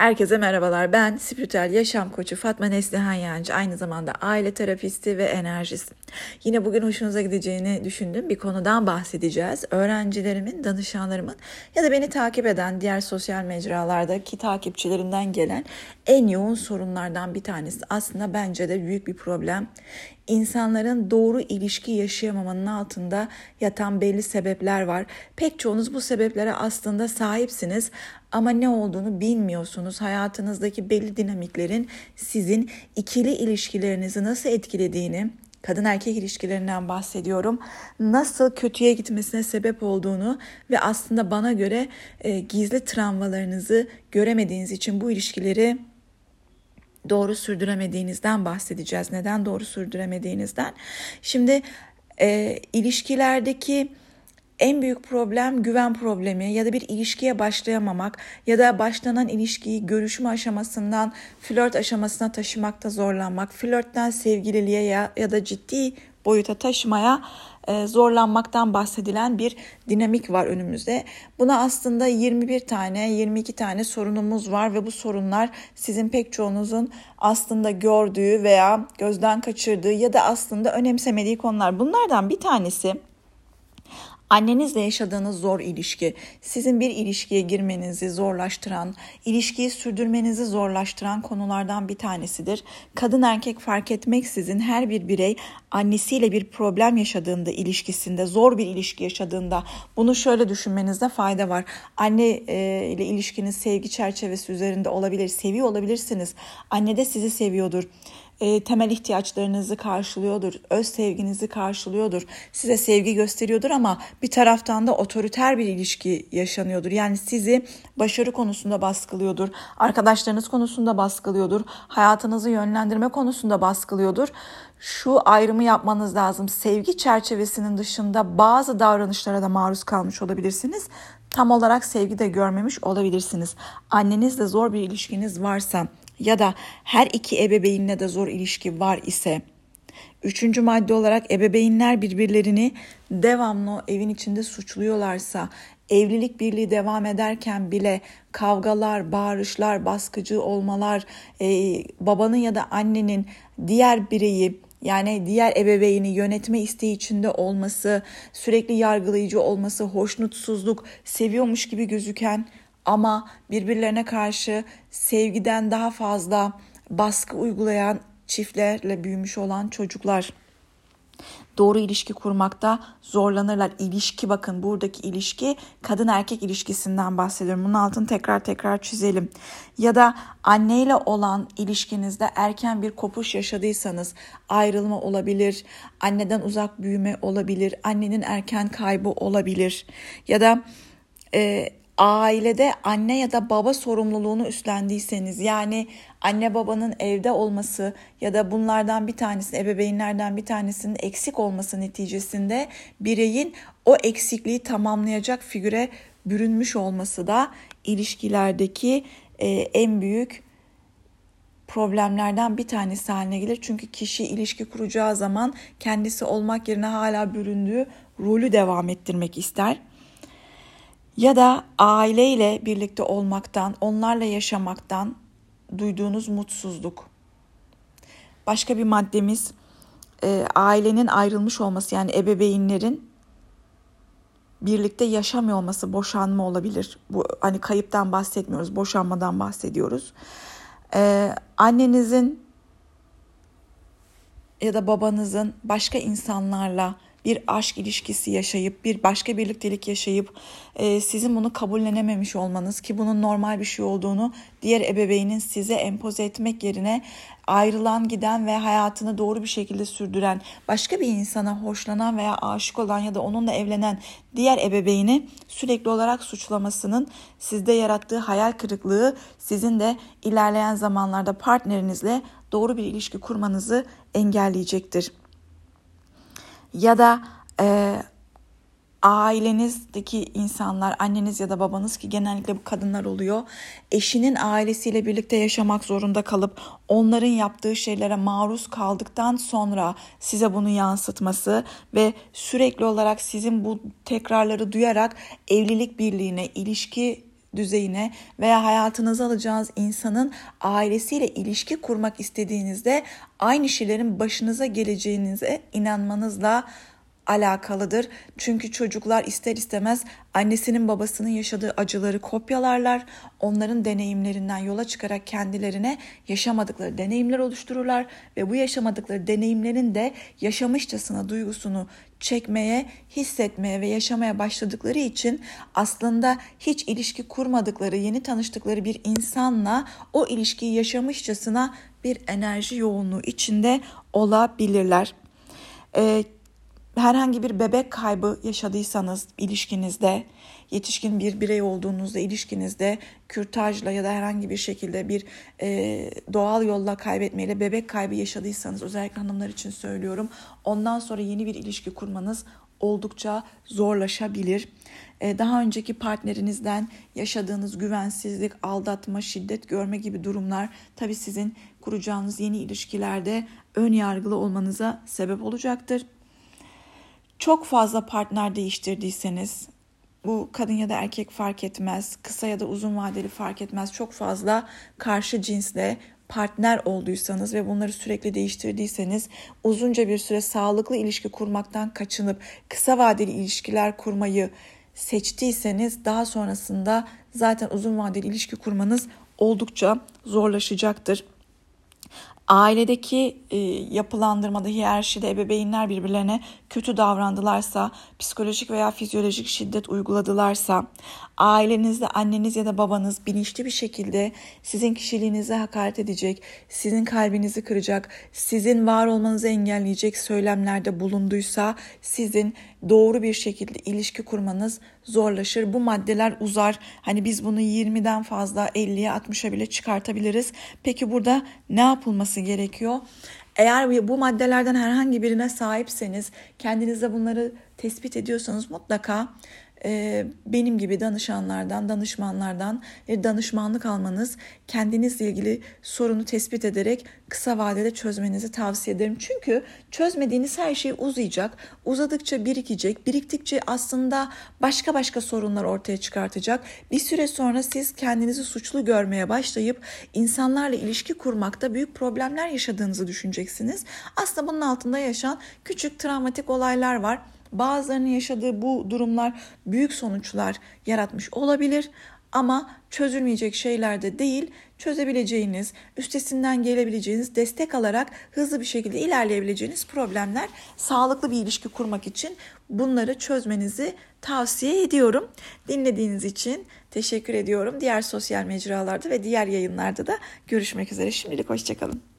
Herkese merhabalar. Ben spiritüel yaşam koçu Fatma Neslihan Yancı. Aynı zamanda aile terapisti ve enerjisti. Yine bugün hoşunuza gideceğini düşündüğüm bir konudan bahsedeceğiz. Öğrencilerimin, danışanlarımın ya da beni takip eden diğer sosyal mecralardaki takipçilerimden gelen en yoğun sorunlardan bir tanesi. Aslında bence de büyük bir problem insanların doğru ilişki yaşayamamanın altında yatan belli sebepler var. Pek çoğunuz bu sebeplere aslında sahipsiniz ama ne olduğunu bilmiyorsunuz. Hayatınızdaki belli dinamiklerin sizin ikili ilişkilerinizi nasıl etkilediğini, kadın erkek ilişkilerinden bahsediyorum. Nasıl kötüye gitmesine sebep olduğunu ve aslında bana göre e, gizli travmalarınızı göremediğiniz için bu ilişkileri doğru sürdüremediğinizden bahsedeceğiz. Neden doğru sürdüremediğinizden. Şimdi e, ilişkilerdeki en büyük problem güven problemi ya da bir ilişkiye başlayamamak ya da başlanan ilişkiyi görüşme aşamasından flört aşamasına taşımakta zorlanmak, flörtten sevgililiğe ya, ya da ciddi boyuta taşımaya e, zorlanmaktan bahsedilen bir dinamik var önümüzde. Buna aslında 21 tane, 22 tane sorunumuz var ve bu sorunlar sizin pek çoğunuzun aslında gördüğü veya gözden kaçırdığı ya da aslında önemsemediği konular. Bunlardan bir tanesi Annenizle yaşadığınız zor ilişki, sizin bir ilişkiye girmenizi zorlaştıran, ilişkiyi sürdürmenizi zorlaştıran konulardan bir tanesidir. Kadın erkek fark etmeksizin her bir birey annesiyle bir problem yaşadığında ilişkisinde, zor bir ilişki yaşadığında bunu şöyle düşünmenizde fayda var. Anne e, ile ilişkiniz sevgi çerçevesi üzerinde olabilir, seviyor olabilirsiniz. Anne de sizi seviyordur e, temel ihtiyaçlarınızı karşılıyordur, öz sevginizi karşılıyordur, size sevgi gösteriyordur ama bir taraftan da otoriter bir ilişki yaşanıyordur. Yani sizi başarı konusunda baskılıyordur, arkadaşlarınız konusunda baskılıyordur, hayatınızı yönlendirme konusunda baskılıyordur. Şu ayrımı yapmanız lazım. Sevgi çerçevesinin dışında bazı davranışlara da maruz kalmış olabilirsiniz tam olarak sevgi de görmemiş olabilirsiniz. Annenizle zor bir ilişkiniz varsa ya da her iki ebeveynle de zor ilişki var ise Üçüncü madde olarak ebeveynler birbirlerini devamlı evin içinde suçluyorlarsa, evlilik birliği devam ederken bile kavgalar, bağırışlar, baskıcı olmalar, e, babanın ya da annenin diğer bireyi yani diğer ebeveyni yönetme isteği içinde olması, sürekli yargılayıcı olması, hoşnutsuzluk, seviyormuş gibi gözüken ama birbirlerine karşı sevgiden daha fazla baskı uygulayan çiftlerle büyümüş olan çocuklar doğru ilişki kurmakta zorlanırlar. İlişki bakın buradaki ilişki kadın erkek ilişkisinden bahsediyorum. Bunun altını tekrar tekrar çizelim. Ya da anneyle olan ilişkinizde erken bir kopuş yaşadıysanız ayrılma olabilir, anneden uzak büyüme olabilir, annenin erken kaybı olabilir ya da e, ailede anne ya da baba sorumluluğunu üstlendiyseniz yani anne babanın evde olması ya da bunlardan bir tanesinin ebeveynlerden bir tanesinin eksik olması neticesinde bireyin o eksikliği tamamlayacak figüre bürünmüş olması da ilişkilerdeki e, en büyük problemlerden bir tanesi haline gelir. Çünkü kişi ilişki kuracağı zaman kendisi olmak yerine hala büründüğü rolü devam ettirmek ister ya da aileyle birlikte olmaktan, onlarla yaşamaktan duyduğunuz mutsuzluk. Başka bir maddemiz e, ailenin ayrılmış olması yani ebeveynlerin birlikte yaşamıyor olması boşanma olabilir. Bu hani kayıptan bahsetmiyoruz, boşanmadan bahsediyoruz. Ee, annenizin ya da babanızın başka insanlarla bir aşk ilişkisi yaşayıp bir başka birliktelik yaşayıp e, sizin bunu kabullenememiş olmanız ki bunun normal bir şey olduğunu diğer ebeveynin size empoze etmek yerine ayrılan giden ve hayatını doğru bir şekilde sürdüren başka bir insana hoşlanan veya aşık olan ya da onunla evlenen diğer ebeveyni sürekli olarak suçlamasının sizde yarattığı hayal kırıklığı sizin de ilerleyen zamanlarda partnerinizle doğru bir ilişki kurmanızı engelleyecektir ya da e, ailenizdeki insanlar, anneniz ya da babanız ki genellikle bu kadınlar oluyor. Eşinin ailesiyle birlikte yaşamak zorunda kalıp onların yaptığı şeylere maruz kaldıktan sonra size bunu yansıtması ve sürekli olarak sizin bu tekrarları duyarak evlilik birliğine, ilişki düzeyine veya hayatınıza alacağınız insanın ailesiyle ilişki kurmak istediğinizde aynı şeylerin başınıza geleceğinize inanmanızla alakalıdır. Çünkü çocuklar ister istemez annesinin babasının yaşadığı acıları kopyalarlar. Onların deneyimlerinden yola çıkarak kendilerine yaşamadıkları deneyimler oluştururlar ve bu yaşamadıkları deneyimlerin de yaşamışçasına duygusunu çekmeye, hissetmeye ve yaşamaya başladıkları için aslında hiç ilişki kurmadıkları, yeni tanıştıkları bir insanla o ilişkiyi yaşamışçasına bir enerji yoğunluğu içinde olabilirler. Ee, herhangi bir bebek kaybı yaşadıysanız ilişkinizde, yetişkin bir birey olduğunuzda ilişkinizde kürtajla ya da herhangi bir şekilde bir e, doğal yolla kaybetmeyle bebek kaybı yaşadıysanız özellikle hanımlar için söylüyorum. Ondan sonra yeni bir ilişki kurmanız oldukça zorlaşabilir. E, daha önceki partnerinizden yaşadığınız güvensizlik, aldatma, şiddet görme gibi durumlar tabii sizin kuracağınız yeni ilişkilerde ön yargılı olmanıza sebep olacaktır çok fazla partner değiştirdiyseniz bu kadın ya da erkek fark etmez, kısa ya da uzun vadeli fark etmez. Çok fazla karşı cinsle partner olduysanız ve bunları sürekli değiştirdiyseniz uzunca bir süre sağlıklı ilişki kurmaktan kaçınıp kısa vadeli ilişkiler kurmayı seçtiyseniz daha sonrasında zaten uzun vadeli ilişki kurmanız oldukça zorlaşacaktır ailedeki e, yapılandırmada, hiyerarşide ebeveynler birbirlerine kötü davrandılarsa, psikolojik veya fizyolojik şiddet uyguladılarsa, ailenizde anneniz ya da babanız bilinçli bir şekilde sizin kişiliğinize hakaret edecek, sizin kalbinizi kıracak, sizin var olmanızı engelleyecek söylemlerde bulunduysa sizin doğru bir şekilde ilişki kurmanız zorlaşır. Bu maddeler uzar. Hani biz bunu 20'den fazla 50'ye 60'a bile çıkartabiliriz. Peki burada ne yapılması gerekiyor? Eğer bu maddelerden herhangi birine sahipseniz, kendinizde bunları tespit ediyorsanız mutlaka benim gibi danışanlardan, danışmanlardan danışmanlık almanız, kendinizle ilgili sorunu tespit ederek kısa vadede çözmenizi tavsiye ederim. Çünkü çözmediğiniz her şey uzayacak. Uzadıkça birikecek. Biriktikçe aslında başka başka sorunlar ortaya çıkartacak. Bir süre sonra siz kendinizi suçlu görmeye başlayıp insanlarla ilişki kurmakta büyük problemler yaşadığınızı düşüneceksiniz. Aslında bunun altında yaşayan küçük travmatik olaylar var. Bazılarının yaşadığı bu durumlar büyük sonuçlar yaratmış olabilir ama çözülmeyecek şeyler de değil, çözebileceğiniz, üstesinden gelebileceğiniz, destek alarak hızlı bir şekilde ilerleyebileceğiniz problemler sağlıklı bir ilişki kurmak için bunları çözmenizi tavsiye ediyorum. Dinlediğiniz için teşekkür ediyorum. Diğer sosyal mecralarda ve diğer yayınlarda da görüşmek üzere. Şimdilik hoşçakalın.